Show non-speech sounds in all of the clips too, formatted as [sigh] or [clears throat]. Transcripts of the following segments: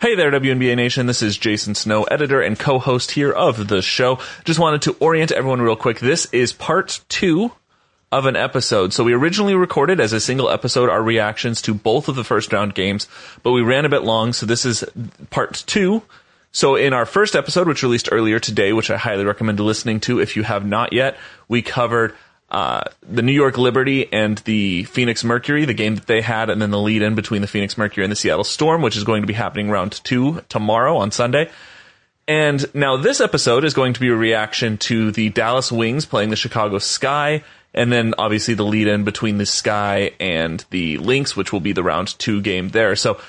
Hey there, WNBA Nation. This is Jason Snow, editor and co-host here of the show. Just wanted to orient everyone real quick. This is part two of an episode. So we originally recorded as a single episode our reactions to both of the first round games, but we ran a bit long. So this is part two. So in our first episode, which released earlier today, which I highly recommend listening to if you have not yet, we covered uh, the New York Liberty and the Phoenix Mercury, the game that they had, and then the lead in between the Phoenix Mercury and the Seattle Storm, which is going to be happening round two tomorrow on Sunday. And now this episode is going to be a reaction to the Dallas Wings playing the Chicago Sky, and then obviously the lead in between the Sky and the Lynx, which will be the round two game there. So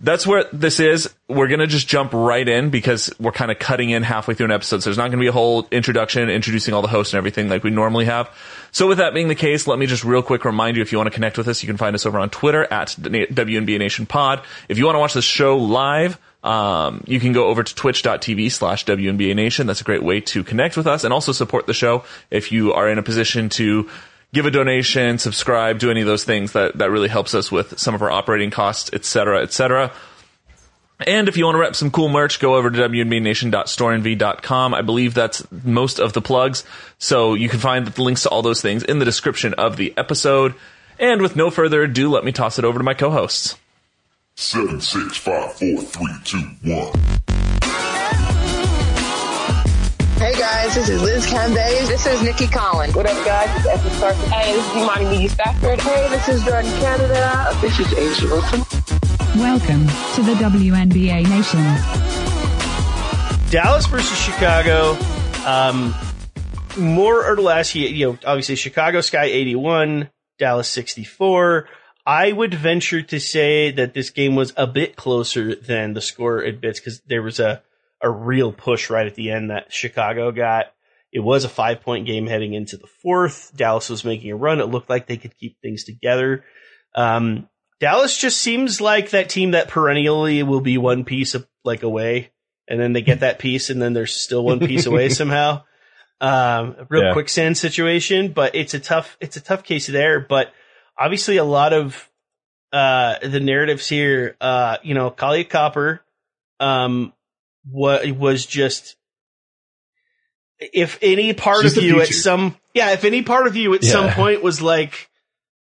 that's where this is. We're going to just jump right in because we're kind of cutting in halfway through an episode. So there's not going to be a whole introduction, introducing all the hosts and everything like we normally have. So with that being the case, let me just real quick remind you if you want to connect with us, you can find us over on Twitter at WNBA Nation Pod. If you want to watch the show live, um, you can go over to twitch.tv slash WNBA Nation. That's a great way to connect with us and also support the show if you are in a position to give a donation, subscribe, do any of those things that, that really helps us with some of our operating costs, et cetera, et cetera. And if you want to rep some cool merch, go over to WNBANation.storenvy.com. I believe that's most of the plugs. So you can find the links to all those things in the description of the episode. And with no further ado, let me toss it over to my co-hosts. Seven, six, five, four, three, two, one. Hey guys, this is Liz Cambage. This is Nikki Collins. What up, guys? It's Esther Starkey. Hey, this is Imani Media Stafford. Hey, this is Jordan Canada. This is A'ja Wilson. Welcome to the WNBA Nation. Dallas versus Chicago. Um, more or less, you know, obviously Chicago Sky 81, Dallas 64. I would venture to say that this game was a bit closer than the score admits because there was a a real push right at the end that Chicago got. It was a five point game heading into the fourth. Dallas was making a run. It looked like they could keep things together. Um, Dallas just seems like that team that perennially will be one piece of, like away, and then they get that piece, and then they're still one piece away [laughs] somehow. Um, a real Yeah. quicksand situation, but it's a tough it's a tough case there. But obviously, a lot of uh, the narratives here, uh, you know, Kahleah Copper, um, what was just if any part of you at some yeah if any part of you at some point was like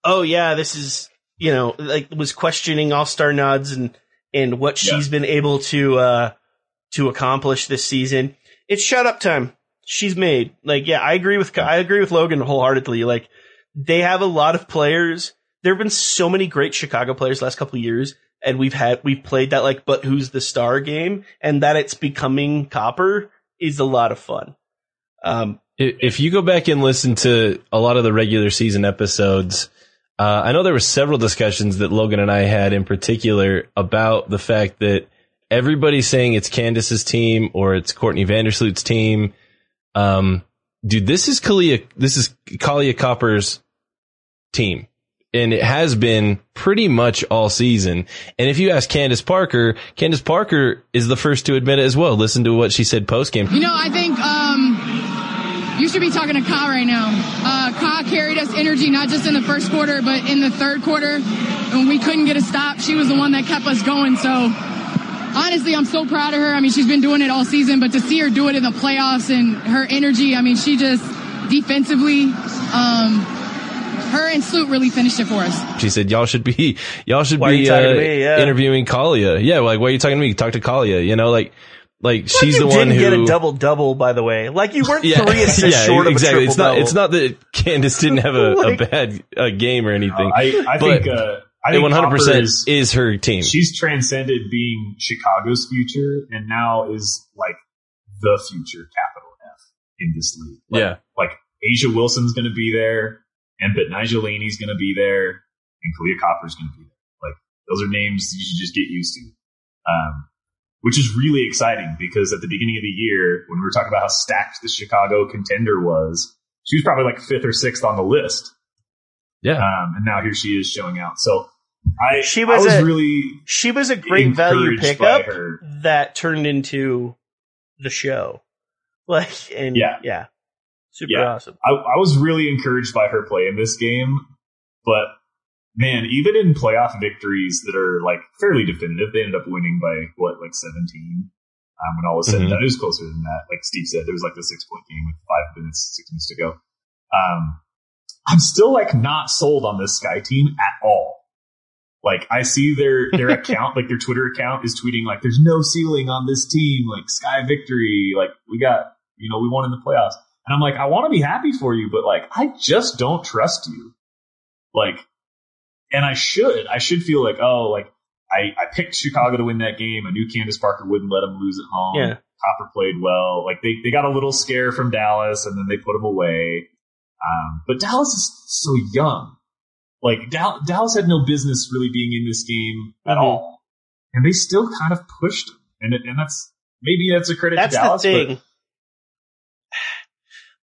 oh yeah this is you know like was questioning all star nods and and what Yeah. she's been able to uh to accomplish this season it's shut up time. She's made. Like yeah i agree with i agree with logan wholeheartedly. Like they have a lot of players. There have been so many great chicago players last couple of years and we've had we've played that like but who's the star game and that it's becoming copper is a lot of fun um If you go back and listen to a lot of the regular season episodes, uh, I know there were several discussions that Logan and I had in particular about the fact that everybody's saying it's Candace's team or it's Courtney Vandersloot's team. Um, dude, this is Kahleah, this is Kahleah Copper's team. And it has been pretty much all season. And if you ask Candace Parker, Candace Parker is the first to admit it as well. Listen to what she said post game. You know, I think um, you should be talking to Ka right now. Uh, Ka carried us energy not just in the first quarter, but in the third quarter. When we couldn't get a stop, she was the one that kept us going. So honestly, I'm so proud of her. I mean, she's been doing it all season, but to see her do it in the playoffs and her energy, I mean, she just defensively, um, her and Sloot really finished it for us. She said, "Y'all should be, y'all should Why be uh. Yeah. interviewing Kahleah." Yeah, like why are you talking to me? Talk to Kahleah. You know, like like Like she's the one didn't who get a double double, by the way. Like you weren't [laughs] yeah, three assists [laughs] yeah, short of exactly. a triple it's not. double. It's not that Candace didn't have a, [laughs] Like- a bad uh, game or anything. I, I but think uh, I think one hundred percent is- is her team. she's transcended being Chicago's future and now is like the future capital F in this league. Like, Yeah. Like A'ja Wilson's going to be there, and but Nigel Laney's going to be there, and Kahleah Copper's going to be there. Like those are names you should just get used to. Um, which is really exciting because at the beginning of the year, when we were talking about how stacked the Chicago contender was, she was probably like fifth or sixth on the list. Yeah. Um, and now here she is showing out. So I, She I was was a- really she was a great value encouraged by pickup that turned into the show. Like and Yeah. yeah, super Yeah. awesome. I, I was really encouraged by her play in this game, but man, even in playoff victories that are like fairly definitive, they ended up winning by what, like 17? Um, when all was said and Mhm. done, it was closer than that. Like Steve said, it was like the six point game with five minutes, six minutes to go. Um, I'm still like not sold on this Sky team at all. Like I see their their [laughs] account, like their Twitter account is tweeting like, "There's no ceiling on this team. Like Sky victory. Like we got, you know, we won in the playoffs." And I'm like, I want to be happy for you, but like, I just don't trust you. Like, and I should, I should feel like, oh, like I, I picked Chicago to win that game. I knew Candace Parker wouldn't let them lose at home. Yeah. Copper played well. Like they, they got a little scare from Dallas and then they put them away. Um, but Dallas is so young. Like Dal- Dallas had no business really being in this game at Mhm. all. And they still kind of pushed them. And, and that's, maybe that's a credit That's to Dallas. the but- thing.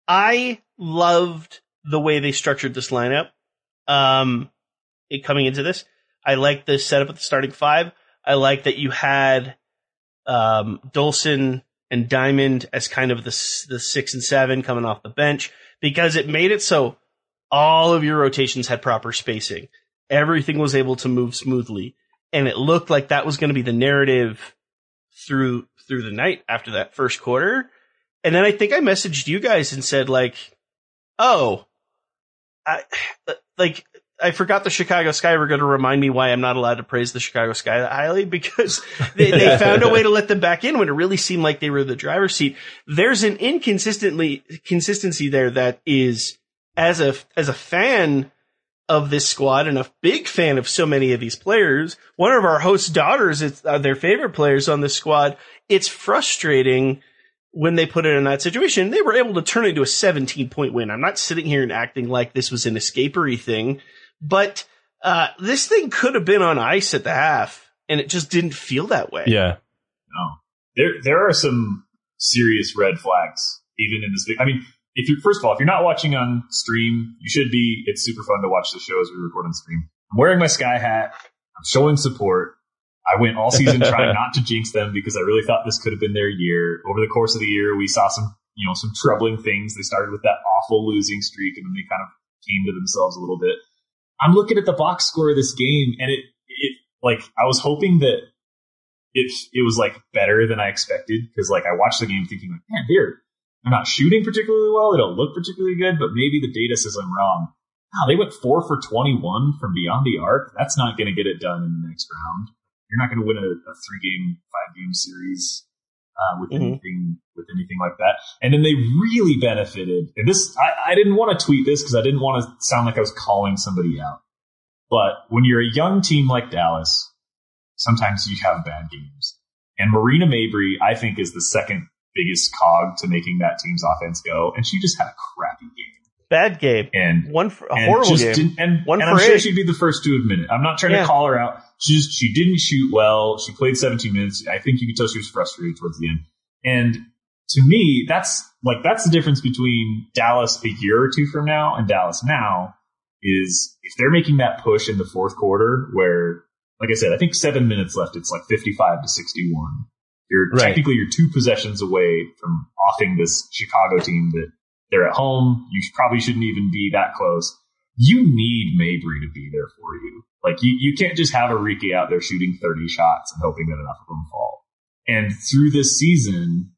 I loved the way they structured this lineup. Um, it coming into this, I like the setup at the starting five. I like that you had um, Dolson and Diamond as kind of the the six and seven coming off the bench because it made it so all of your rotations had proper spacing. Everything was able to move smoothly, and it looked like that was going to be the narrative through through the night after that first quarter. And then I think I messaged you guys and said like, "Oh, I like I forgot the Chicago Sky were going to remind me why I'm not allowed to praise the Chicago Sky that highly [laughs] because they, they [laughs] found a way to let them back in when it really seemed like they were the driver's seat. There's an inconsistently consistency there that is as a as a fan of this squad and a big fan of so many of these players. One of our host daughters, it's uh, their favorite players on this squad. It's frustrating when they put it in that situation. They were able to turn it into a 17 point win. I'm not sitting here and acting like this was an escapery thing, but uh, this thing could have been on ice at the half, and it just didn't feel that way. Yeah. No, there there are some serious red flags even in this. I mean, if you're, first of all, if you're not watching on stream, you should be. It's super fun to watch the show as we record on stream. I'm wearing my sky hat. I'm showing support. I went all season trying [laughs] not to jinx them because I really thought this could have been their year. Over the course of the year, we saw some, you know, some troubling things. They started with that awful losing streak, and then they kind of came to themselves a little bit. I'm looking at the box score of this game, and it, it, like, I was hoping that it, it was like better than I expected because, like, I watched the game thinking, like, man, they're they're not shooting particularly well. They don't look particularly good, but maybe the data says I'm wrong. Wow, they went four for 21 from beyond the arc. That's not going to get it done in the next round. You're not going to win a, a three game, five game series uh, with Mhm. anything with anything like that. And then they really benefited. And this, I, I didn't want to tweet this because I didn't want to sound like I was calling somebody out. But when you're a young team like Dallas, sometimes you have bad games. And Marina Mabrey, I think, is the second biggest cog to making that team's offense go. And she just had a crappy game. Bad game. And One for, a and horrible game. and One and for I'm sure she'd be the first to admit it. I'm not trying Yeah. to call her out. She just she didn't shoot well. She played 17 minutes. I think you could tell she was frustrated towards the end. And to me, that's like that's the difference between Dallas a year or two from now and Dallas now. Is if they're making that push in the fourth quarter, where like I said, I think seven minutes left. It's like 55 to 61. You're Right. technically you're two possessions away from offing this Chicago team that they're at home. You probably shouldn't even be that close. You need Mabrey to be there for you. Like you, you can't just have Arike out there shooting 30 shots and hoping that enough of them fall. And through this season,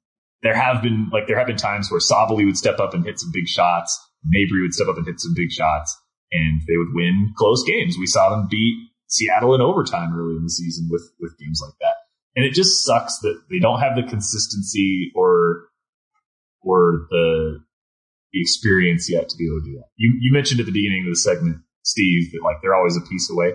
there have been like there have been times where Sabally would step up and hit some big shots. Mabrey would step up and hit some big shots. and they would win close games. We saw them beat Seattle in overtime early in the season with with games like that. And it just sucks that they don't have the consistency or or the the experience yet to be able to do that. You you mentioned at the beginning of the segment, Steve, that like they're always a piece away.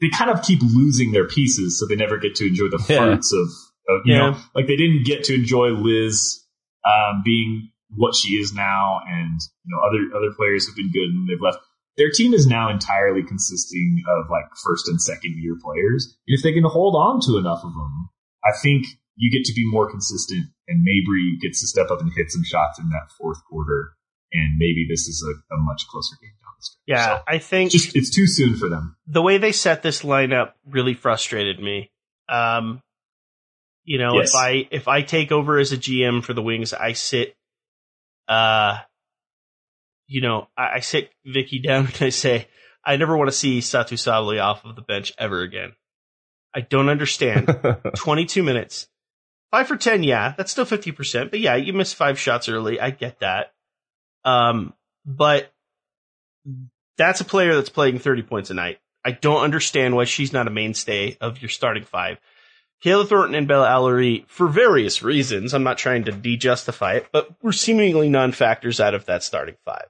They kind of keep losing their pieces, so they never get to enjoy the Yeah. fruits of, of you Yeah. know, like they didn't get to enjoy Liz um, being what she is now, and you know other other players have been good and they've left. Their team is now entirely consisting of like first and second year players. And if they can hold on to enough of them, I think you get to be more consistent. And Mabrey gets to step up and hit some shots in that fourth quarter. And maybe this is a, a much closer game down the stretch. Yeah, So, I think it's just it's too soon for them. the way they set this lineup really frustrated me. Um, you know, Yes. if I if I take over as a GM for the Wings, I sit, uh, you know, I, I sit Vicky down [laughs] and I say, I never want to see Satou Sabally off of the bench ever again. I don't understand. [laughs] 22 minutes. Five for 10, yeah, that's still 50%, but yeah, you missed five shots early. I get that. Um, but that's a player that's playing 30 points a night. I don't understand why she's not a mainstay of your starting five. Kayla Thornton and Bella Alarie, for various reasons, I'm not trying to de-justify it, but were seemingly non-factors out of that starting five.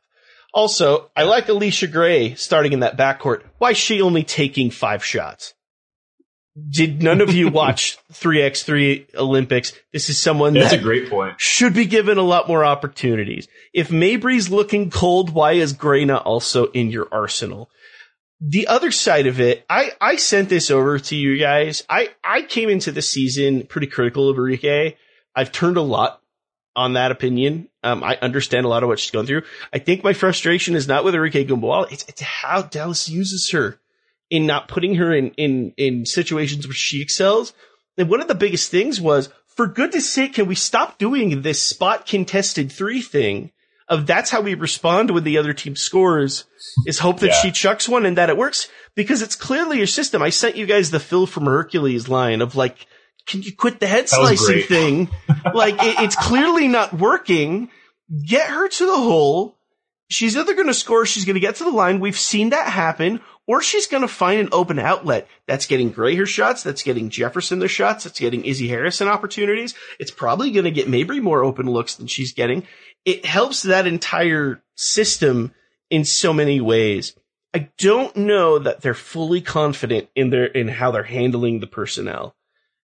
Also, I like Allisha Gray starting in that backcourt. Why is she only taking five shots? Did none of you watch [laughs] 3x3 Olympics? This is someone That's that a great point. should be given a lot more opportunities. If Mabrey's looking cold, why is Gray not also in your arsenal? The other side of it, I, I sent this over to you guys. I, I came into the season pretty critical of Arike. I've turned a lot on that opinion. Um, I understand a lot of what she's going through. I think my frustration is not with Arike Ogunbowale. It's, it's how Dallas uses her in not putting her in, in, in situations where she excels. And one of the biggest things was, for goodness sake, can we stop doing this spot contested three thing of that's how we respond when the other team scores is hope that Yeah. she chucks one and that it works because it's clearly your system. I sent you guys the Phil from Hercules line of like, can you quit the head slicing thing? [laughs] like it, it's clearly not working. Get her to the hole. She's either going to score, or she's going to get to the line. We've seen that happen, or she's going to find an open outlet. That's getting Gray her shots. That's getting Jefferson the shots. That's getting Izzy Harrison opportunities. It's probably going to get Mabrey more open looks than she's getting. It helps that entire system in so many ways. I don't know that they're fully confident in their, in how they're handling the personnel.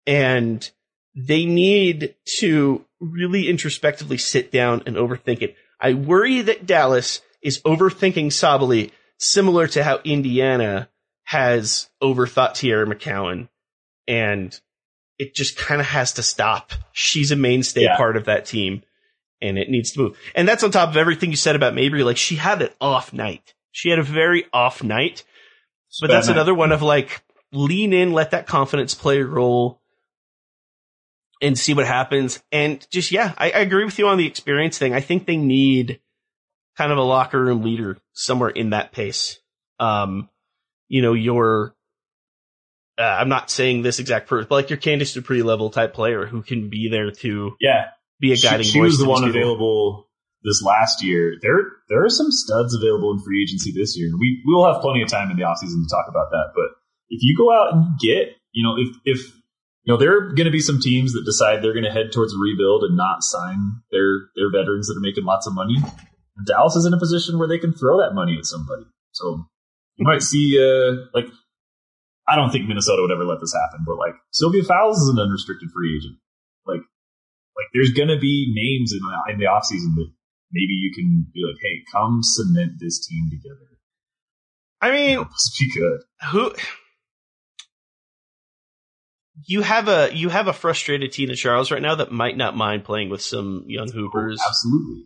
And they need to really introspectively sit down and overthink it. I worry that Dallas is overthinking Sabally similar to how Indiana has overthought Teaira McCowan and it just kind of has to stop. She's a mainstay Yeah. part of that team and it needs to move. And that's on top of everything you said about Mabrey. Like she had an off night. She had a very off night, but that's night. another one of like lean in, let that confidence play a role and see what happens. And just, yeah, I, I agree with you on the experience thing. I think they need kind of a locker room leader somewhere in that pace. Um, you know, your, uh, I'm not saying this exact person, but like your Candice Dupree level type player who can be there to Yeah, be a she, guiding she voice. was the one available this last year. There, there are some studs available in free agency this year. We we will have plenty of time in the offseason to talk about that. But if you go out and get, you know, if if you know, there are going to be some teams that decide they're going to head towards a rebuild and not sign their their veterans that are making lots of money. Dallas is in a position where they can throw that money at somebody. So you might see, uh, like, I don't think Minnesota would ever let this happen, but like Sylvia Fowles is an unrestricted free agent. Like, like there's gonna be names in the, in the offseason that maybe you can be like, hey, come cement this team together. I mean, Must be good. who you have a you have a frustrated Tina Charles right now that might not mind playing with some young hoopers. Absolutely.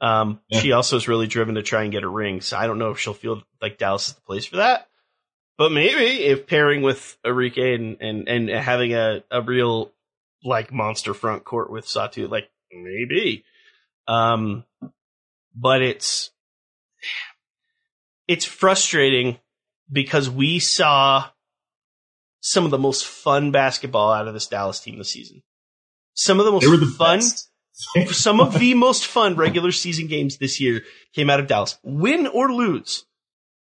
Um, Yeah. she also is really driven to try and get a ring. So I don't know if she'll feel like Dallas is the place for that. But maybe if pairing with Arike and, and, and having a, a real like monster front court with Satou, like maybe. Um, but it's, it's frustrating because we saw some of the most fun basketball out of this Dallas team this season. Some of the most They were the fun, best. [laughs] some of the most fun regular season games this year came out of Dallas. Win or lose.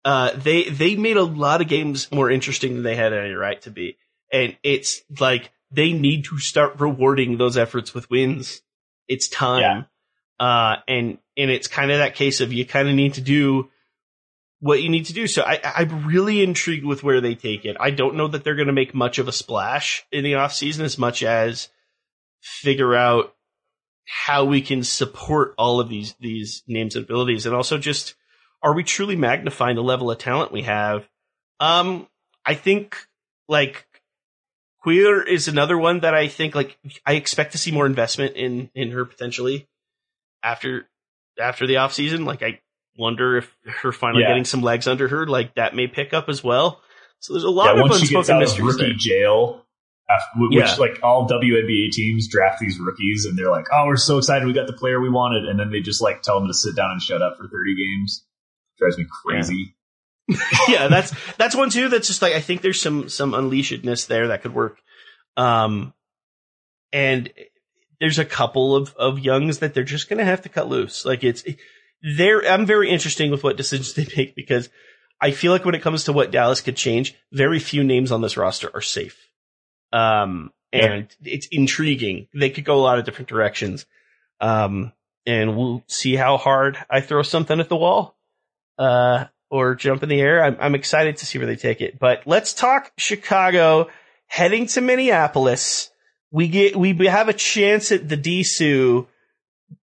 Uh, they they made a lot of games more interesting than they had any right to be, and it's like they need to start rewarding those efforts with wins. It's time, uh, and and it's kind of that case of you kind of need to do what you need to do. So I, I'm really intrigued with where they take it. I don't know that they're going to make much of a splash in the off season as much as figure out how we can support all of these these names and abilities, and also just are we truly magnifying the level of talent we have? Um, I think like Queer is another one that I think like I expect to see more investment in in her potentially after after the off season. Like I wonder if her finally Yeah. getting some legs under her, like that may pick up as well. So there's a lot yeah, of once she gets unspoken of mysteries rookie there. jail, which Yeah. like all WNBA teams draft these rookies and they're like, "Oh, we're so excited, we got the player we wanted," and then they just like tell them to sit down and shut up for thirty games. Drives me crazy. yeah, [laughs] that's that's one too. That's just like I think there's some some unleashedness there that could work. Um, and there's a couple of of youngs that they're just gonna have to cut loose. Like it's there. I'm very interesting with what decisions they make because I feel like when it comes to what Dallas could change, very few names on this roster are safe. Um, and it's intriguing. They could go a lot of different directions. Um, and we'll see how hard I throw something at the wall. Uh, or jump in the air. I'm, I'm excited to see where they take it. But let's talk Chicago heading to Minneapolis. We get we have a chance at the DSU.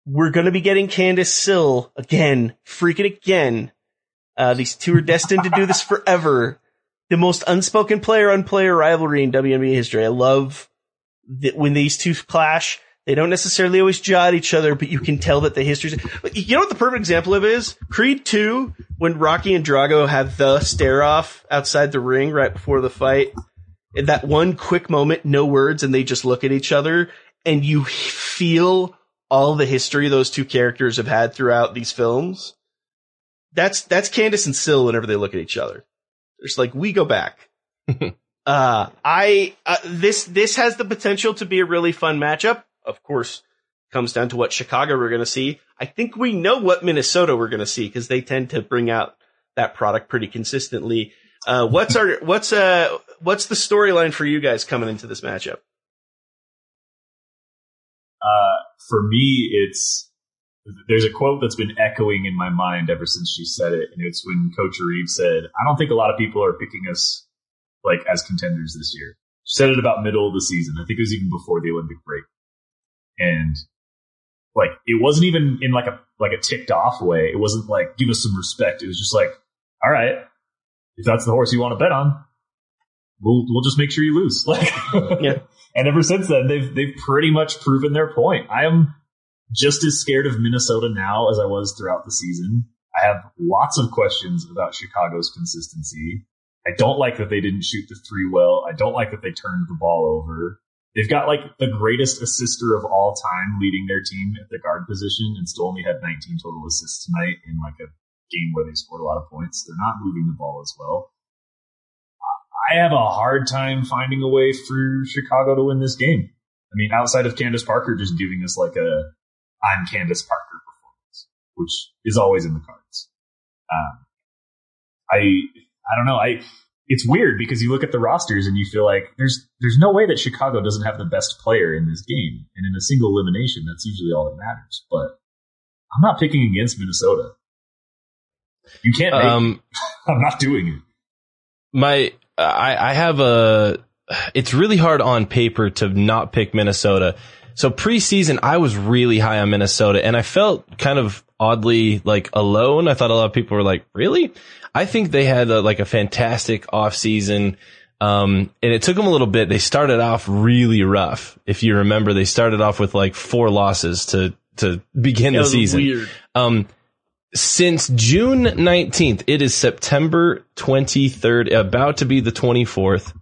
We're going to be getting Candace Syl again, freaking again. Uh, these two are destined to do this [laughs] forever. The most unspoken player on player rivalry in WNBA history. I love that when these two clash. They don't necessarily always at each other, but you can tell that the history. You know what the perfect example of is? Creed 2, when Rocky and Drago have the stare off outside the ring right before the fight. That one quick moment, no words, and they just look at each other, and you feel all the history those two characters have had throughout these films. That's that's Candace and Syl whenever they look at each other. It's like we go back. [laughs] uh, I uh, this this has the potential to be a really fun matchup. Of course, comes down to what Chicago we're going to see. I think we know what Minnesota we're going to see because they tend to bring out that product pretty consistently. Uh, what's our [laughs] what's uh what's the storyline for you guys coming into this matchup? Uh, for me, it's there's a quote that's been echoing in my mind ever since she said it, and it's when Coach Reeves said, "I don't think a lot of people are picking us like as contenders this year." She said it about middle of the season. I think it was even before the Olympic break, and like it wasn't even in like a like a ticked off way. It wasn't like give us some respect. It was just like, all right, if that's the horse you want to bet on, we'll we'll just make sure you lose. [laughs] Like, yeah. And ever since then, they've they've pretty much proven their point. I am just as scared of Minnesota now as I was throughout the season. I have lots of questions about Chicago's consistency. I don't like that they didn't shoot the three well. I don't like that they turned the ball over. They've got like the greatest assister of all time leading their team at the guard position and still only had 19 total assists tonight in like a game where they scored a lot of points. They're not moving the ball as well. I have a hard time finding a way for Chicago to win this game. I mean, outside of Candace Parker just giving us like a I'm Candace Parker performance, which is always in the cards. Um, I I don't know. I it's weird because you look at the rosters and you feel like there's there's no way that Chicago doesn't have the best player in this game, and in a single elimination, that's usually all that matters. But I'm not picking against Minnesota. You can't. Make Um, [laughs] I'm not doing it. my I, I have a it's really hard on paper to not pick Minnesota. So preseason I was really high on Minnesota and I felt kind of oddly like alone. I thought a lot of people were like, "Really?" I think they had a, like a fantastic offseason. Um, and it took them a little bit. They started off really rough. If you remember, they started off with like four losses to to begin That the season. weird. Um, since June 19th, it is September 23rd, about to be the 24th.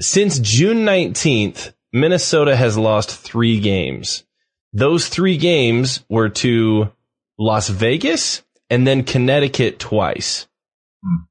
Since June 19th, Minnesota has lost three games. Those three games were to Las Vegas and then Connecticut twice. Hmm.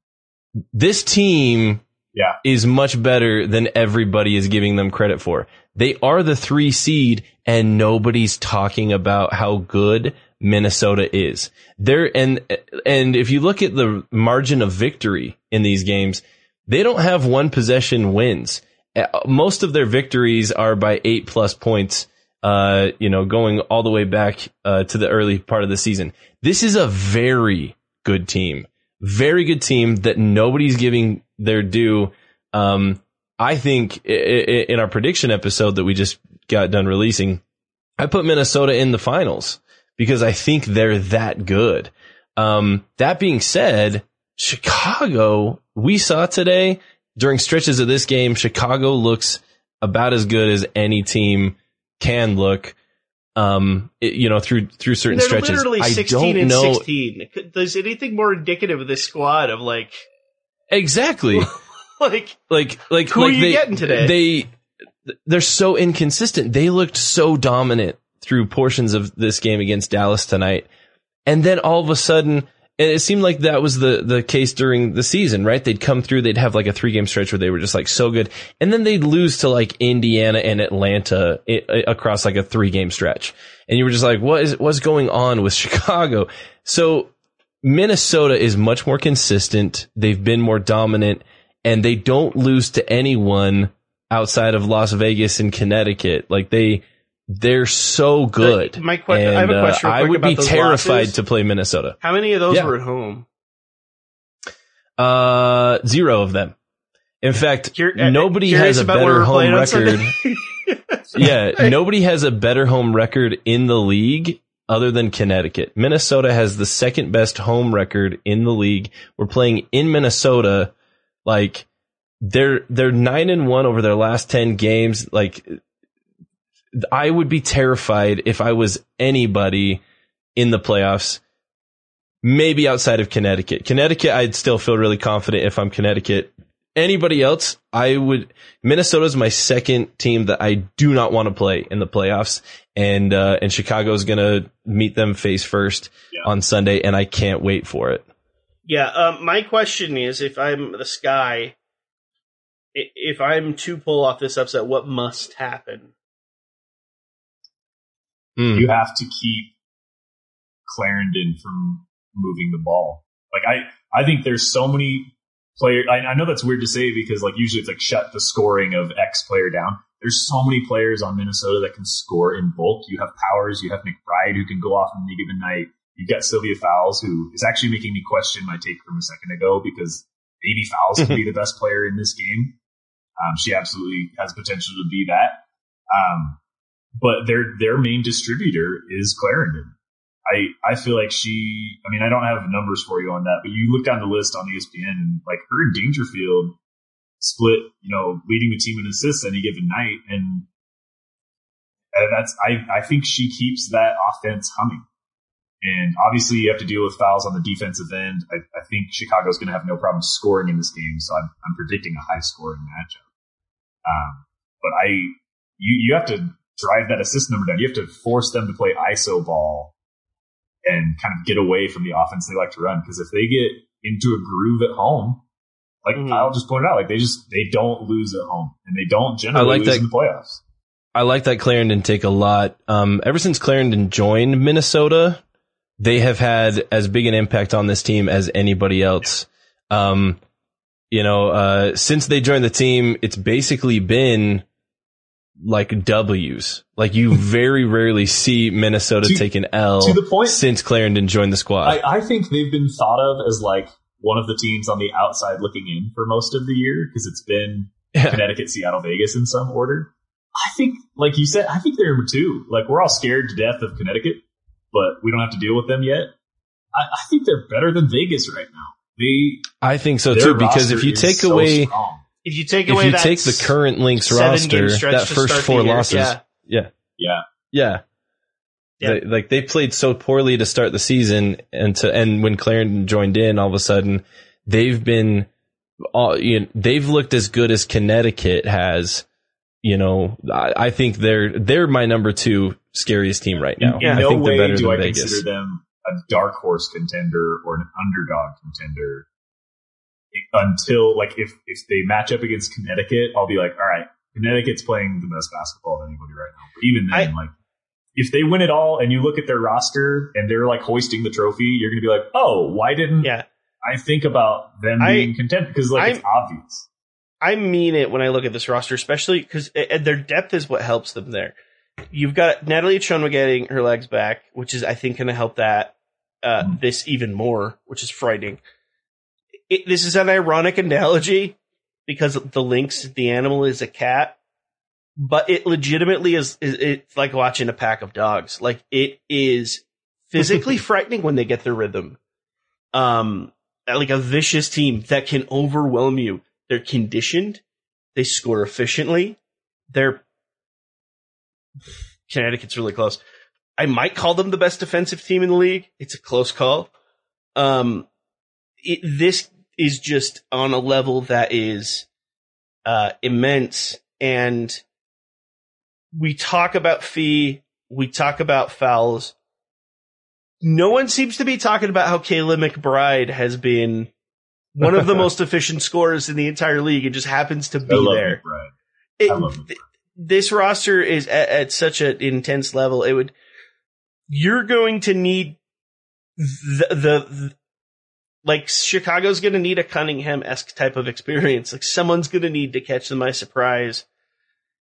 This team Yeah. is much better than everybody is giving them credit for. They are the three seed and nobody's talking about how good Minnesota is. There and and if you look at the margin of victory in these games, they don't have one possession wins. Uh, Most of their victories are by eight plus points. Uh, you know, going all the way back uh, to the early part of the season. This is a very good team, very good team that nobody's giving their due. Um, I think in our prediction episode that we just got done releasing, I put Minnesota in the finals because I think they're that good. Um, that being said, Chicago, we saw today during stretches of this game, Chicago looks about as good as any team can look. Um, it- you know, through through certain They're stretches. literally I 16 don't and know 16. There's anything more indicative of this squad of like, exactly. [laughs] like, like like Who like are you they, getting today? They they're so inconsistent. They looked so dominant through portions of this game against Dallas tonight, and then all of a sudden, and it seemed like that was the the case during the season, right? They'd come through, they'd have like a three game stretch where they were just like so good, and then they'd lose to like Indiana and Atlanta i- i- across like a three game stretch, and you were just like, what is what's going on with [laughs] Chicago? So Minnesota is much more consistent. They've been more dominant and they don't lose to anyone outside of Las Vegas and Connecticut. Like they, they're so good. my que- I have a And, uh, question real I would be terrified losses. to play Minnesota. how many of those Yeah. were at home? Uh, zero of them. In fact, Cur- uh, nobody has a better home record. [laughs] [laughs] Yeah, nobody has a better home record in the league other than Connecticut. Minnesota has the second best home record in the league. We're playing in Minnesota. Like they're they're nine and one over their last ten games. Like I would be terrified if I was anybody in the playoffs. Maybe outside of Connecticut. Connecticut, I'd still feel really confident if I'm Connecticut. Anybody else, I would. Minnesota's my second team that I do not want to play in the playoffs, and uh, and Chicago's gonna meet them face first on Sunday, and I can't wait for it. Yeah, um, my question is, if I'm the Sky, if I'm to pull off this upset, what must happen? Hmm. You have to keep Clarendon from moving the ball. Like I, I think there's so many players. I, I know that's weird to say because like usually it's like shut the scoring of X player down. There's so many players on Minnesota that can score in bulk. You have Powers, you have McBride who can go off in any given night. You've got Sylvia Fowles who is actually making me question my take from a second ago because maybe Fowles could be [laughs] the best player in this game. Um, she absolutely has potential to be that. Um, but their their main distributor is Clarendon. I I feel like she. I mean, I don't have numbers for you on that, but you look down the list on ESPN, and like her and Dangerfield split. You know, leading the team in assists any given night, and, and that's I I think she keeps that offense humming. And obviously, you have to deal with Fowles on the defensive end. I, I think Chicago's going to have no problem scoring in this game, so I'm, I'm predicting a high scoring matchup. Um, but I, you, you have to drive that assist number down. You have to force them to play ISO ball and kind of get away from the offense they like to run. Because if they get into a groove at home, like Mhm. Kyle just pointed out, like they just they don't lose at home and they don't generally like lose that- in the playoffs. I like that Clarendon take a lot. Um, ever since Clarendon joined Minnesota, they have had as big an impact on this team as anybody else. Um, you know, uh, since they joined the team, it's basically been like W's. Like you [laughs] very rarely see Minnesota To- take an L to the point- since Clarendon joined the squad. I, I think they've been thought of as like one of the teams on the outside looking in for most of the year because it's been Yeah. Connecticut, Seattle, Vegas in some order. I think, like you said, I think they're number two. Like we're all scared to death of Connecticut, but we don't have to deal with them yet. I, I think they're better than Vegas right now. They I think so too, because if you take away, strong. If you take if away you that take the current Lynx seven-game roster, that first four year, losses, yeah. yeah, yeah, Yeah. Yeah. They, like they played so poorly to start the season and to, and when Clarendon joined in, all of a sudden they've been, all, you know, they've looked as good as Connecticut has. You know, I, I think they're, they're my number two scariest team right now. In, in I no think they're way better do than I Vegas. consider them a dark horse contender or an underdog contender until like if if they match up against Connecticut, I'll be like, all right, Connecticut's playing the best basketball of anybody right now. But even then, I- like if they win it all and you look at their roster and they're like hoisting the trophy, you're going to be like, oh, why didn't Yeah. I think about them I- being content? Because like it's obvious. I mean it when I look at this roster, especially because their depth is what helps them there. You've got Natalie Achonwa getting her legs back, which is I think going to help that uh, this even more, which is frightening. It, this is an ironic analogy because the lynx, the animal, is a cat, but it legitimately is. is it's like watching a pack of dogs. Like it is physically [laughs] frightening when they get their rhythm. Um, like a vicious team that can overwhelm you. They're conditioned. They score efficiently. They're Connecticut's really close. I might call them the best defensive team in the league. It's a close call. Um, it, this is just on a level that is uh, immense, and we talk about fee, we talk about Fowles. No one seems to be talking about how Kayla McBride has been one of the [laughs] most efficient scorers in the entire league. It just happens to be there. It- th- this roster is at, at such an intense level. It would, you're going to need the, the- like Chicago's going to need a Cunningham esque type of experience. Like someone's going to need to catch them by surprise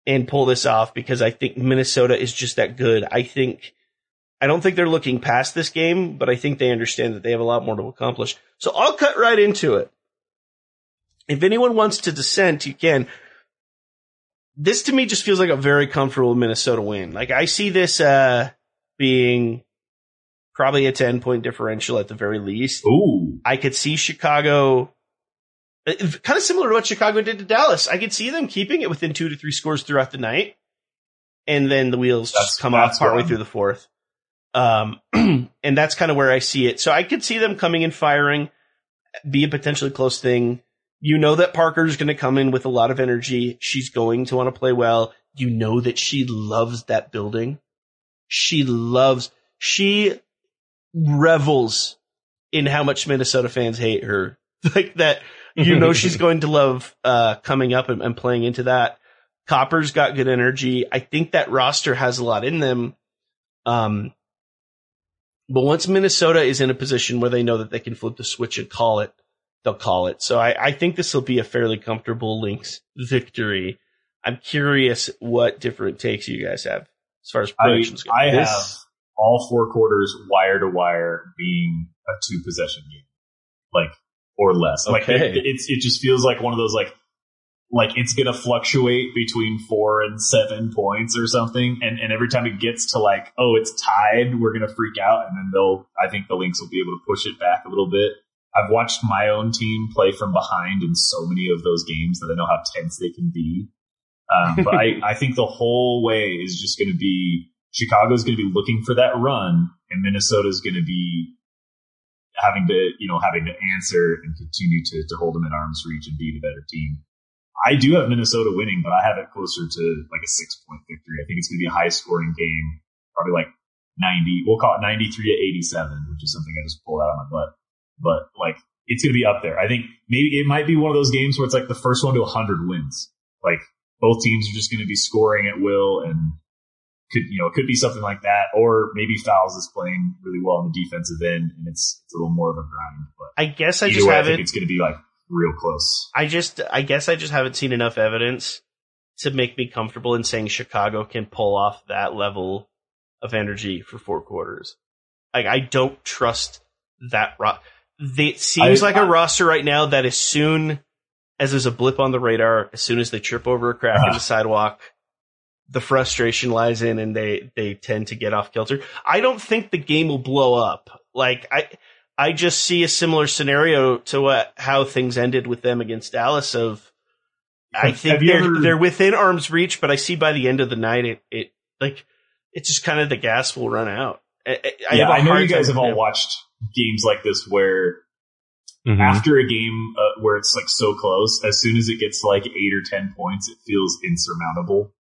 and pull this off because I think Minnesota is just that good. I think, I don't think they're looking past this game, but I think they understand that they have a lot more to accomplish. So I'll cut right into it. If anyone wants to dissent, you can this to me just feels like a very comfortable Minnesota win. Like I see this uh being probably a 10 point differential at the very least. Ooh. I could see Chicago kind of similar to what Chicago did to Dallas. I could see them keeping it within 2 to 3 scores throughout the night and then the wheels That's- just come off partway through the fourth. Um [clears throat] and that's kind of where I see it. So I could see them coming and firing be a potentially close thing. You know that Parker's going to come in with a lot of energy. She's going to want to play well. You know that she loves that building. She loves, she revels in how much Minnesota fans hate her. [laughs] Like that, you know, she's going to love, uh, coming up and, and playing into that. Copper's got good energy. I think that roster has a lot in them. Um, but once Minnesota is in a position where they know that they can flip the switch and call it, they'll call it. So I, I think this will be a fairly comfortable Lynx victory. I'm curious what different takes you guys have as far as I, predictions go. I This- have all four quarters wire to wire being a two possession game, like or less. Like it, it's it just feels like one of those like like it's gonna fluctuate between four and seven points or something. And and every time it gets to like oh it's tied, we're gonna freak out, and then they'll I think the Lynx will be able to push it back a little bit. I've watched my own team play from behind in so many of those games that I know how tense they can be. Um, but I, [laughs] I think the whole way is just going to be Chicago's going to be looking for that run, and Minnesota's going to be having to, you know, having to answer and continue to, to hold them at arm's reach and be the better team. I do have Minnesota winning, but I have it closer to like a six point victory. I think it's going to be a high scoring game, probably like 90, we'll call it 93 to 87, which is something I just pulled out of my butt. But like, it's going to be up there. I think maybe it might be one of those games where it's like the first one to 100 wins. Like, both teams are just going to be scoring at will and could you know it could be something like that or maybe Fowles is playing really well on the defensive end and it's it's a little more of a grind but I guess I just way, haven't. think it's going to be like real close I just, I guess I just haven't seen enough evidence to make me comfortable in saying Chicago can pull off that level of energy for four quarters. Like, I don't trust that. Ro- it seems I- like a I- roster right now that as soon as there's a blip on the radar, as soon as they trip over a crack in Uh-huh. the sidewalk, the frustration lies in and they, they tend to get off kilter. I don't think the game will blow up. Like, I, I just see a similar scenario to what how things ended with them against Dallas. Of I think they're ever- they're within arm's reach, but I see by the end of the night it it like it's just kind of the gas will run out. I, I- I yeah have a I know you guys have all watched games like this where Mhm. after a game uh, where it's like so close as soon as it gets like eight or ten points it feels insurmountable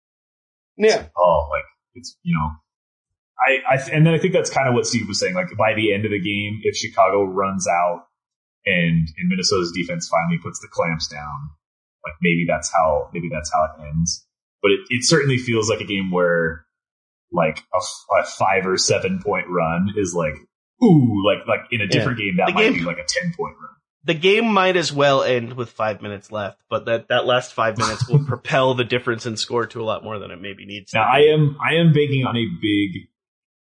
Yeah, oh, like it's you know, I, I and then I think that's kind of what Steve was saying. Like by the end of the game, if Chicago runs out and and Minnesota's defense finally puts the clamps down, like maybe that's how maybe that's how it ends. But it, it certainly feels like a game where like a five or seven point run is like ooh, like like in a different game that The might game- be like a ten point run. The game might as well end with five minutes left, but that, that last five minutes will [laughs] propel the difference in score to a lot more than it maybe needs to. Now I am I am banking on a big,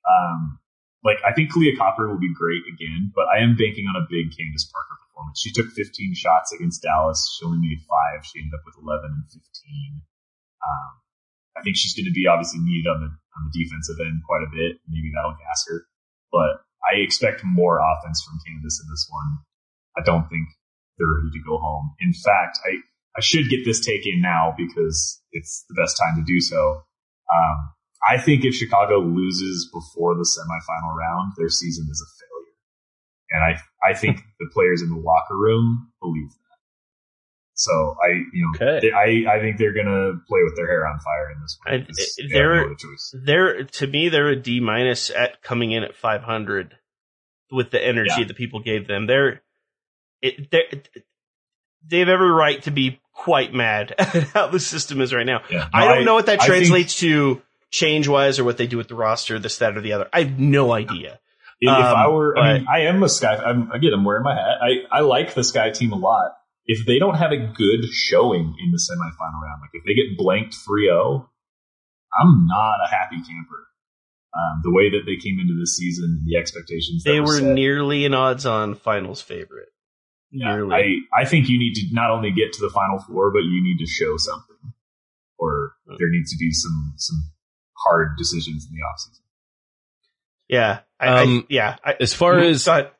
um, like I think Kahleah Copper will be great again, but I am banking on a big Candace Parker performance. She took 15 shots against Dallas. She only made five. She ended up with 11 and 15. Um, I think she's going to be obviously needed on the on the defensive end quite a bit. Maybe that'll gas her, but I expect more offense from Candace in this one. I don't think they're ready to go home. In fact, I I should get this take in now because it's the best time to do so. Um, I think if Chicago loses before the semifinal round, their season is a failure, and I I think [laughs] the players in the locker room believe that. So I you know Okay. they- I I think they're gonna play with their hair on fire in this one. I- they have they're- no. They're to me they're a D minus at coming in at 500 with the energy Yeah. that people gave them. They're it they have every right to be quite mad [laughs] at how the system is right now. Yeah. I don't know what that I think- translates to change wise or what they do with the roster, this, that, or the other. I have no idea. If, Um, I were, I mean, I am a Sky. I'm, again, I'm wearing my hat. I, I like the Sky team a lot. If they don't have a good showing in the semifinal round, like if they get blanked 3-0, I'm not a happy camper. Um, the way that they came into this season, the expectations that They were set, nearly an odds on finals favorite. Yeah, nearly. I, I think you need to not only get to the final four, but you need to show something, or there needs to be some some hard decisions in the offseason. Yeah. I, I- Um, yeah. I, As far as Go ahead.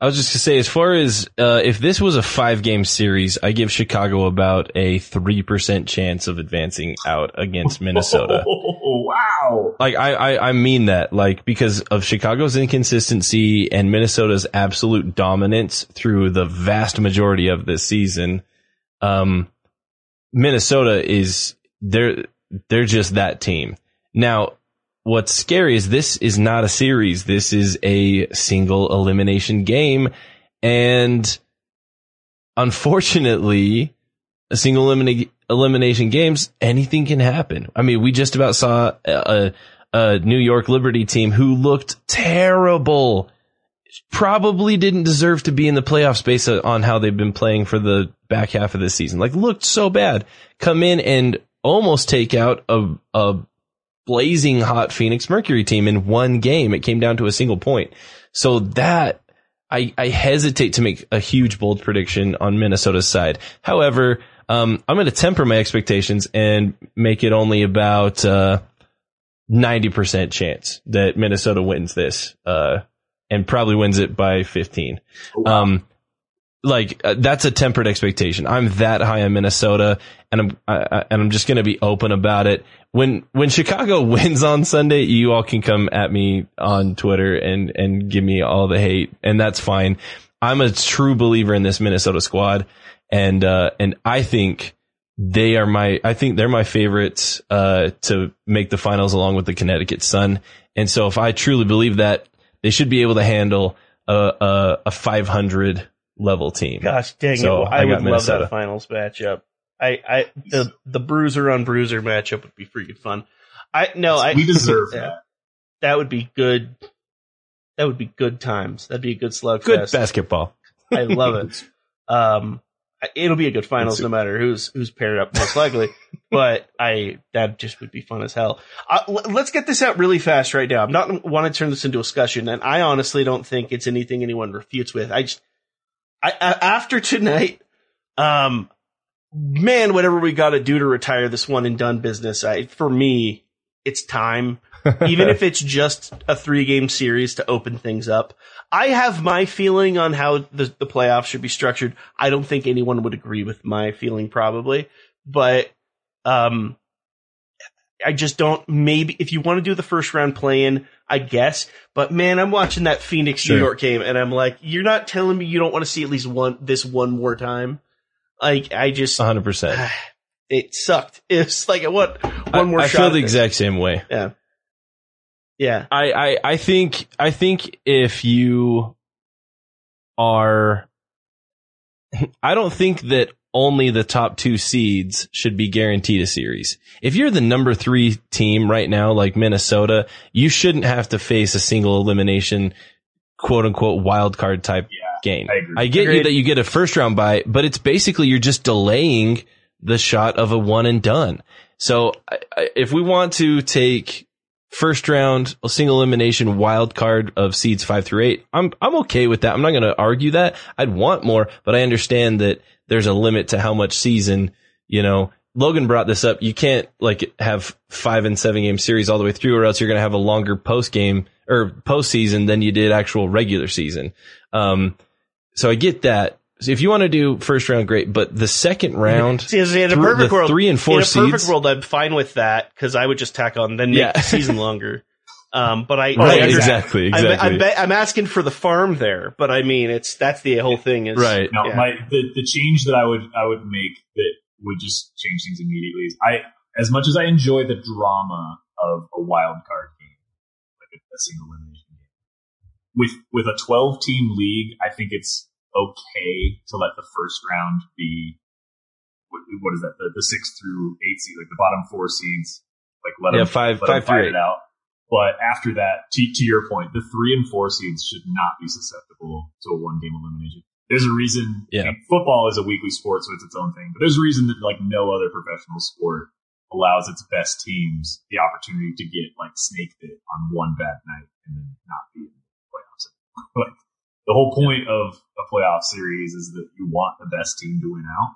I was just gonna say, as far as uh, if this was a five game series, I give Chicago about a three percent chance of advancing out against [laughs] Minnesota. wow. Like I, I I mean that like because of Chicago's inconsistency and Minnesota's absolute dominance through the vast majority of this season. Um, Minnesota is they're they're just that team. Now, what's scary is this is not a series. This is a single elimination game, and unfortunately, a single elimina- elimination games, anything can happen. I mean, we just about saw a, a New York Liberty team who looked terrible. Probably didn't deserve to be in the playoffs based on how they've been playing for the back half of this season. Like looked so bad. Come in and almost take out a, a blazing hot Phoenix Mercury team in one game. It came down to a single point. So that I, I hesitate to make a huge bold prediction on Minnesota's side. However, um, I'm going to temper my expectations and make it only about uh, 90% chance that Minnesota wins this uh, and probably wins it by 15. Um, like uh, that's a tempered expectation. I'm that high on Minnesota, and I'm I, I- and I'm just going to be open about it. When when Chicago [laughs] wins on Sunday, you all can come at me on Twitter and and give me all the hate, and that's fine. I'm a true believer in this Minnesota squad, and uh, and I think they are my I think they're my favorites uh, to make the finals along with the Connecticut Sun. And so if I truly believe that, they should be able to handle a a, a 500 level team. Gosh dang So, it! I I, got would love that finals matchup. I, I the the bruiser on bruiser matchup would be freaking fun. I no, I we deserve [laughs] yeah, that. That would be good. That would be good times. That'd be a good slugfest. Good basketball. I love [laughs] it. Um, I- it'll be a good finals no matter who's who's paired up most likely. [laughs] but I that just would be fun as hell. Uh, l- let's get this out really fast right now. I'm not want to turn this into a discussion, and I honestly don't think it's anything anyone refutes with. I just I, I after tonight, um, man, whatever we got to do to retire this one and done business, I for me, it's time. [laughs] Even if it's just a three game series to open things up. I have my feeling on how the, the playoffs should be structured. I don't think anyone would agree with my feeling probably, but, um, I just don't, maybe if you want to do the first round play in, I guess, but man, I'm watching that Phoenix Sure. New York game and I'm like, you're not telling me you don't want to see at least one, this one more time. Like, I just, 100%. [sighs] it sucked. [laughs] It's like, what, one more I, I shot. feel the exact same way. Yeah. Yeah. I, I, I think I think if you are [laughs] I don't think that only the top two seeds should be guaranteed a series. If you're the number three team right now, like Minnesota, you shouldn't have to face a single elimination, quote unquote, wild card type game. I agree. I get you that you get a first round bye, but it's basically you're just delaying the shot of a one and done. So I, I, if we want to take first round a single elimination wild card of seeds five through eight, I'm I'm okay with that. I'm not going to argue that. I'd want more, but I understand that there's a limit to how much season. You know, Logan brought this up. You can't like have five and seven game series all the way through, or else you're going to have a longer post game or postseason than you did actual regular season. Um, so I get that. So if you want to do first round, great. But the second round, See, see, in a through perfect the world, three and four in a perfect seeds, world, I'm fine with that because I would just tack on then make Yeah. the season longer. Um, but I, [laughs] Right, I under- exactly, I'm- exactly. I'm, I'm asking for the farm there, but I mean, it's that's the whole thing. Is Right. No, yeah. my the, the change that I would I would make that would just change things immediately is I as much as I enjoy the drama of a wild card game, like a, a single elimination game, with with a twelve team league, I think it's okay to let the first round be what, what is that the, the six through eight seed, like the bottom four seeds, like let Yeah, them five- let five through fight eight. it out. But after that, to, to your point, the three and four seeds should not be susceptible to a one game elimination. There's a reason. Yeah. I mean, football is a weekly sport, so it's its own thing. But there's a reason that like no other professional sport allows its best teams the opportunity to get like snake bit on one bad night and then not be in the playoffs. [laughs] like the whole point of a playoff series is that you want the best team to win out.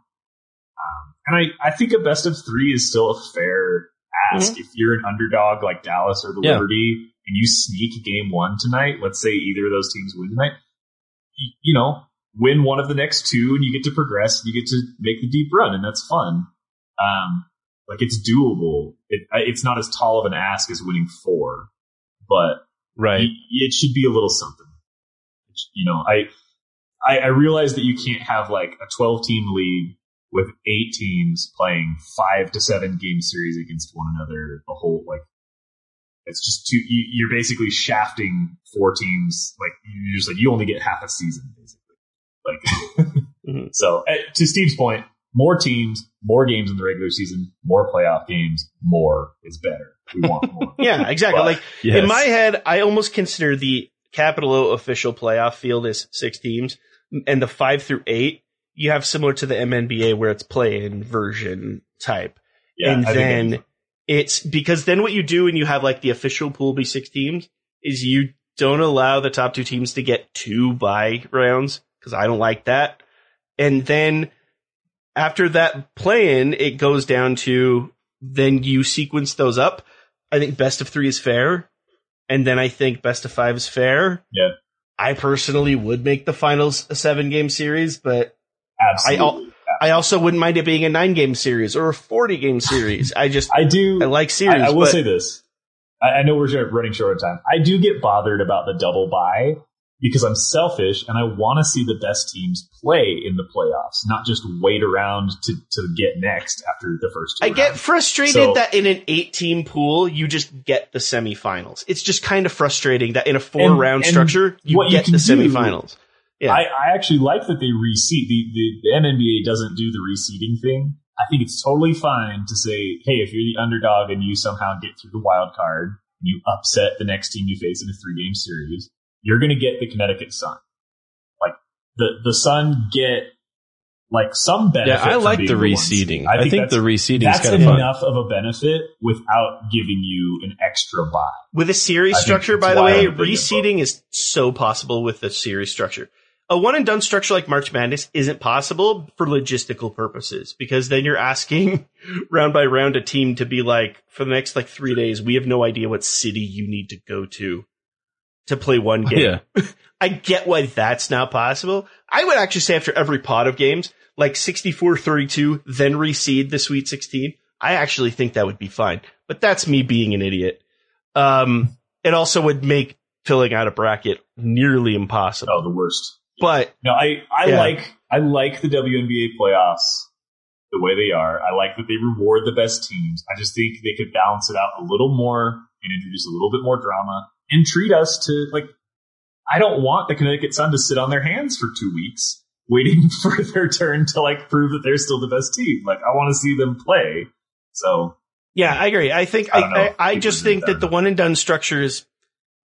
Um, and I, I think a best of three is still a fair ask. If you're an underdog like Dallas or the Yeah. Liberty and you sneak game one tonight, let's say either of those teams win tonight, you, you know, win one of the next two and you get to progress and you get to make the deep run and that's fun. Um, like it's doable. It, it's not as tall of an ask as winning four, but right? y- it should be a little something. You know, I, I, I realize that you can't have like a 12 team league with eight teams playing five to seven game series against one another. The whole like, it's just too. You, you're basically shafting four teams. Like you're just like you only get half a season basically. Like, [laughs] Mhm. so uh, to Steve's point, more teams, more games in the regular season, more playoff games, more is better. We want more. [laughs] Yeah, exactly. But- like Yes. in my head, I almost consider the capital O official playoff field is six teams, and the five through eight you have similar to the MNBA where it's play-in version type, Yeah, and I then it's because then what you do when you have like the official pool be six teams is you don't allow the top two teams to get two bye rounds because I don't like that, and then after that play-in, it goes down to then you sequence those up. I think best of three is fair. And then I think best of five is fair. Yeah. I personally would make the finals a seven game series, but I, absolutely. al- I also wouldn't mind it being a nine game series or a 40 game series. I just, I do. I like series. I, I will but say this. I, I know we're running short on time. I do get bothered about the double bye because I'm selfish and I want to see the best teams play in the playoffs, not just wait around to, to get next after the first two I get frustrated So- that in an eight team pool, you just get the semifinals. It's just kind of frustrating that in a four And- round and structure, you what you get the can do- semifinals. Yeah. I, I actually like that they reseed. The, the, the MNBA doesn't do the reseeding thing. I think it's totally fine to say, hey, if you're the underdog and you somehow get through the wild card, you upset the next team you face in a three game series, you're going to get the Connecticut Sun. Like the the Sun get like some benefit. Yeah, I from like the reseeding. I think that's- the reseeding is that's kind of fun. enough of a benefit without giving you an extra buy. With a series I structure, by the way, wild that they get reseeding is so possible with the series structure. A one and done structure like March Madness isn't possible for logistical purposes because then you're asking [laughs] round by round a team to be like, for the next like three days, we have no idea what city you need to go to to play one game. Yeah. [laughs] I get why that's not possible. I would actually say after every pot of games, like 64-32, then reseed the Sweet 16. I actually think that would be fine. But that's me being an idiot. Um, it also would make filling out a bracket nearly impossible. Oh, the worst. But No, I, I Yeah. like I like the WNBA playoffs the way they are. I like that they reward the best teams. I just think they could balance it out a little more and introduce a little bit more drama and treat us to like I don't want the Connecticut Sun to sit on their hands for two weeks. [laughs] waiting [laughs] for their turn to like prove that they're still the best team. Like I want to see them play. So Yeah, I agree. I think I I, I, I just think that the one and done structure is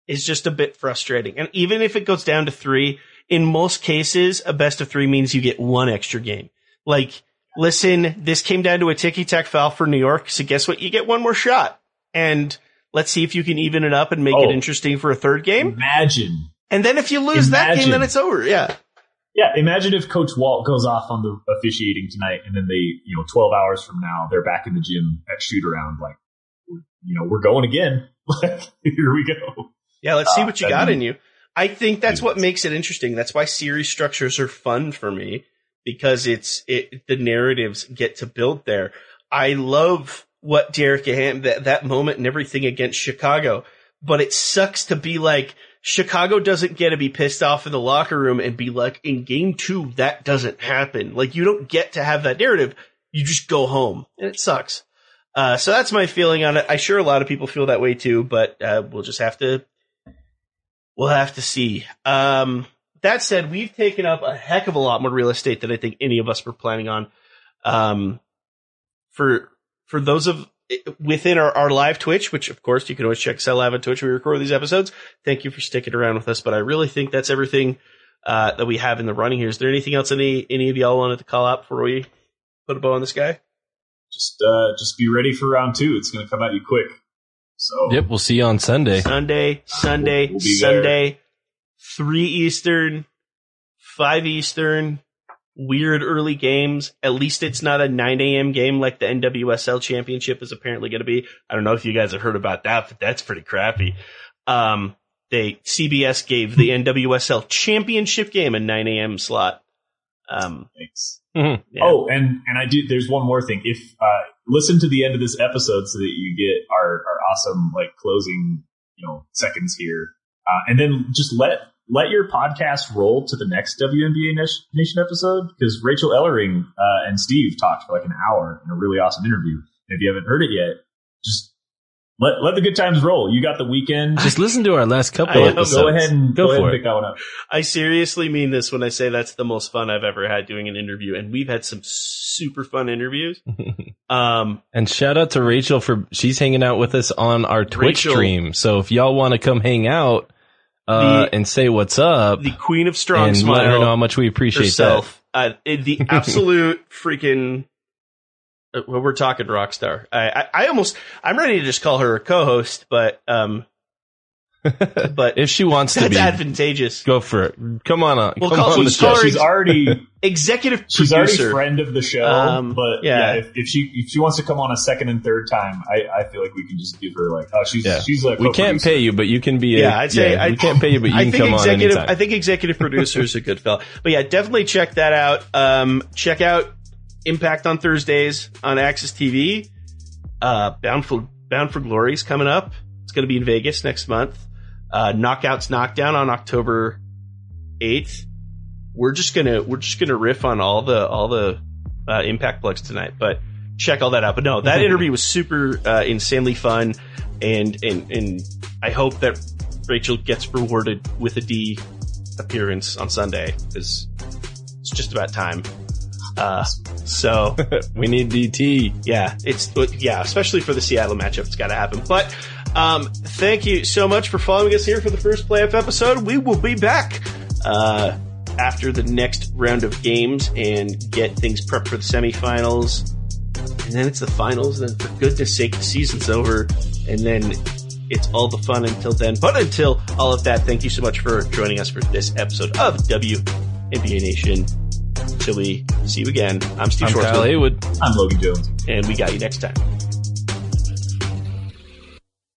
is just a bit frustrating. And even if it goes down to three, in most cases, a best of three means you get one extra game. Like, listen, this came down to a ticky tack foul for New York, so guess what? You get one more shot. And let's see if you can even it up and make it Oh. interesting for a third game. imagine And then if you lose that game, then it's over. Yeah. Yeah, imagine if Coach Walt goes off on the officiating tonight, and then they, you know, twelve hours from now, they're back in the gym at shoot around. Like, you know, we're going again. [laughs] Like, here we go. Yeah, let's see Uh, what you that'd got be- in you. I think that's what makes it interesting. That's why series structures are fun for me because it's it the narratives get to build there. I love what Derek Ham that that moment and everything against Chicago, but it sucks to be like Chicago doesn't get to be pissed off in the locker room and be like in game 2 that doesn't happen. Like you don't get to have that narrative. You just go home and it sucks. Uh, so that's my feeling on it. I'm sure a lot of people feel that way too, but uh, we'll just have to we'll have to see. Um, that said, we've taken up a heck of a lot more real estate than I think any of us were planning on. Um, for for those of within our, our live Twitch, which of course you can always check us out live on Twitch. We record these episodes. Thank you for sticking around with us. But I really think that's everything uh, that we have in the running here. Is there anything else any any of y'all wanted to call out before we put a bow on this guy? Just, uh, just be ready for round two. It's going to come at you quick. So, Yep, we'll see you on Sunday. Sunday, Sunday, We'll be there. Sunday, three Eastern, five Eastern. Weird early games. At least it's not a 9 a.m. game like the NWSL Championship is apparently going to be. I don't know if you guys have heard about that, but that's pretty crappy. Um, they CBS gave the NWSL Championship game a 9 a.m. slot. Um, thanks. Mhm. yeah. Oh, and and I do. There's one more thing. If uh, listen to the end of this episode so that you get our our awesome like closing you know seconds here, uh, and then just let let your podcast roll to the next WNBA Nation Nation episode because Rachael Ellering uh, and Steve talked for like an hour in a really awesome interview. And if you haven't heard it yet, just let let the good times roll. You got the weekend. Just listen to our last couple I episodes. go ahead and go go, ahead for and it. pick that one up. I seriously mean this when I say that's the most fun I've ever had doing an interview, and we've had some super fun interviews. [laughs] Um, And shout out to Rachel for she's hanging out with us on our Twitch Rachel- stream. So if y'all want to come hang out uh, The- and say what's up the queen of strong and smile let her know how much we appreciate herself, uh, the [laughs] absolute freaking. uh, Well, we're talking rock star. I, I, I almost, I'm ready to just call her a co-host, but, um, [laughs] but if she wants to that's be, advantageous. go for it. Come on, on Well, come call- on the she's show. call her- She's already Executive She's producer. already friend of the show, Um, but yeah. yeah, if, if she if she wants to come on a second and third time, I, I feel like we can just give her like, oh, she's Yeah. she's like we can't pay you, but you can be. A, Yeah, I'd say I, we can't pay you, but you I can think come on executive. anytime. I think executive producer is a good fella. But yeah, definitely check that out. Um, check out Impact on Thursdays on AXS TV. Uh, Bound for Bound for Glory is coming up. It's going to be in Vegas next month. Uh, Knockouts Knockdown on October eighth. We're just gonna we're just gonna riff on all the all the uh, Impact plugs tonight, but check all that out. But no, that [laughs] interview was super uh, insanely fun, and and and I hope that Rachel gets rewarded with a D appearance on Sunday because it's just about time. Uh, so [laughs] we need DT. yeah, it's yeah, especially for the Seattle matchup, it's got to happen. But um, thank you so much for following us here for the first playoff episode. We will be back uh, after the next round of games and get things prepped for the semifinals, and then it's the finals. And for goodness' sake, the season's over, and then it's all the fun until then. But until all of that, thank you so much for joining us for this episode of WNBA Nation. Till we see you again, I'm Steve I'm Kyle Haywood. I'm Logan Jones. and we got you next time.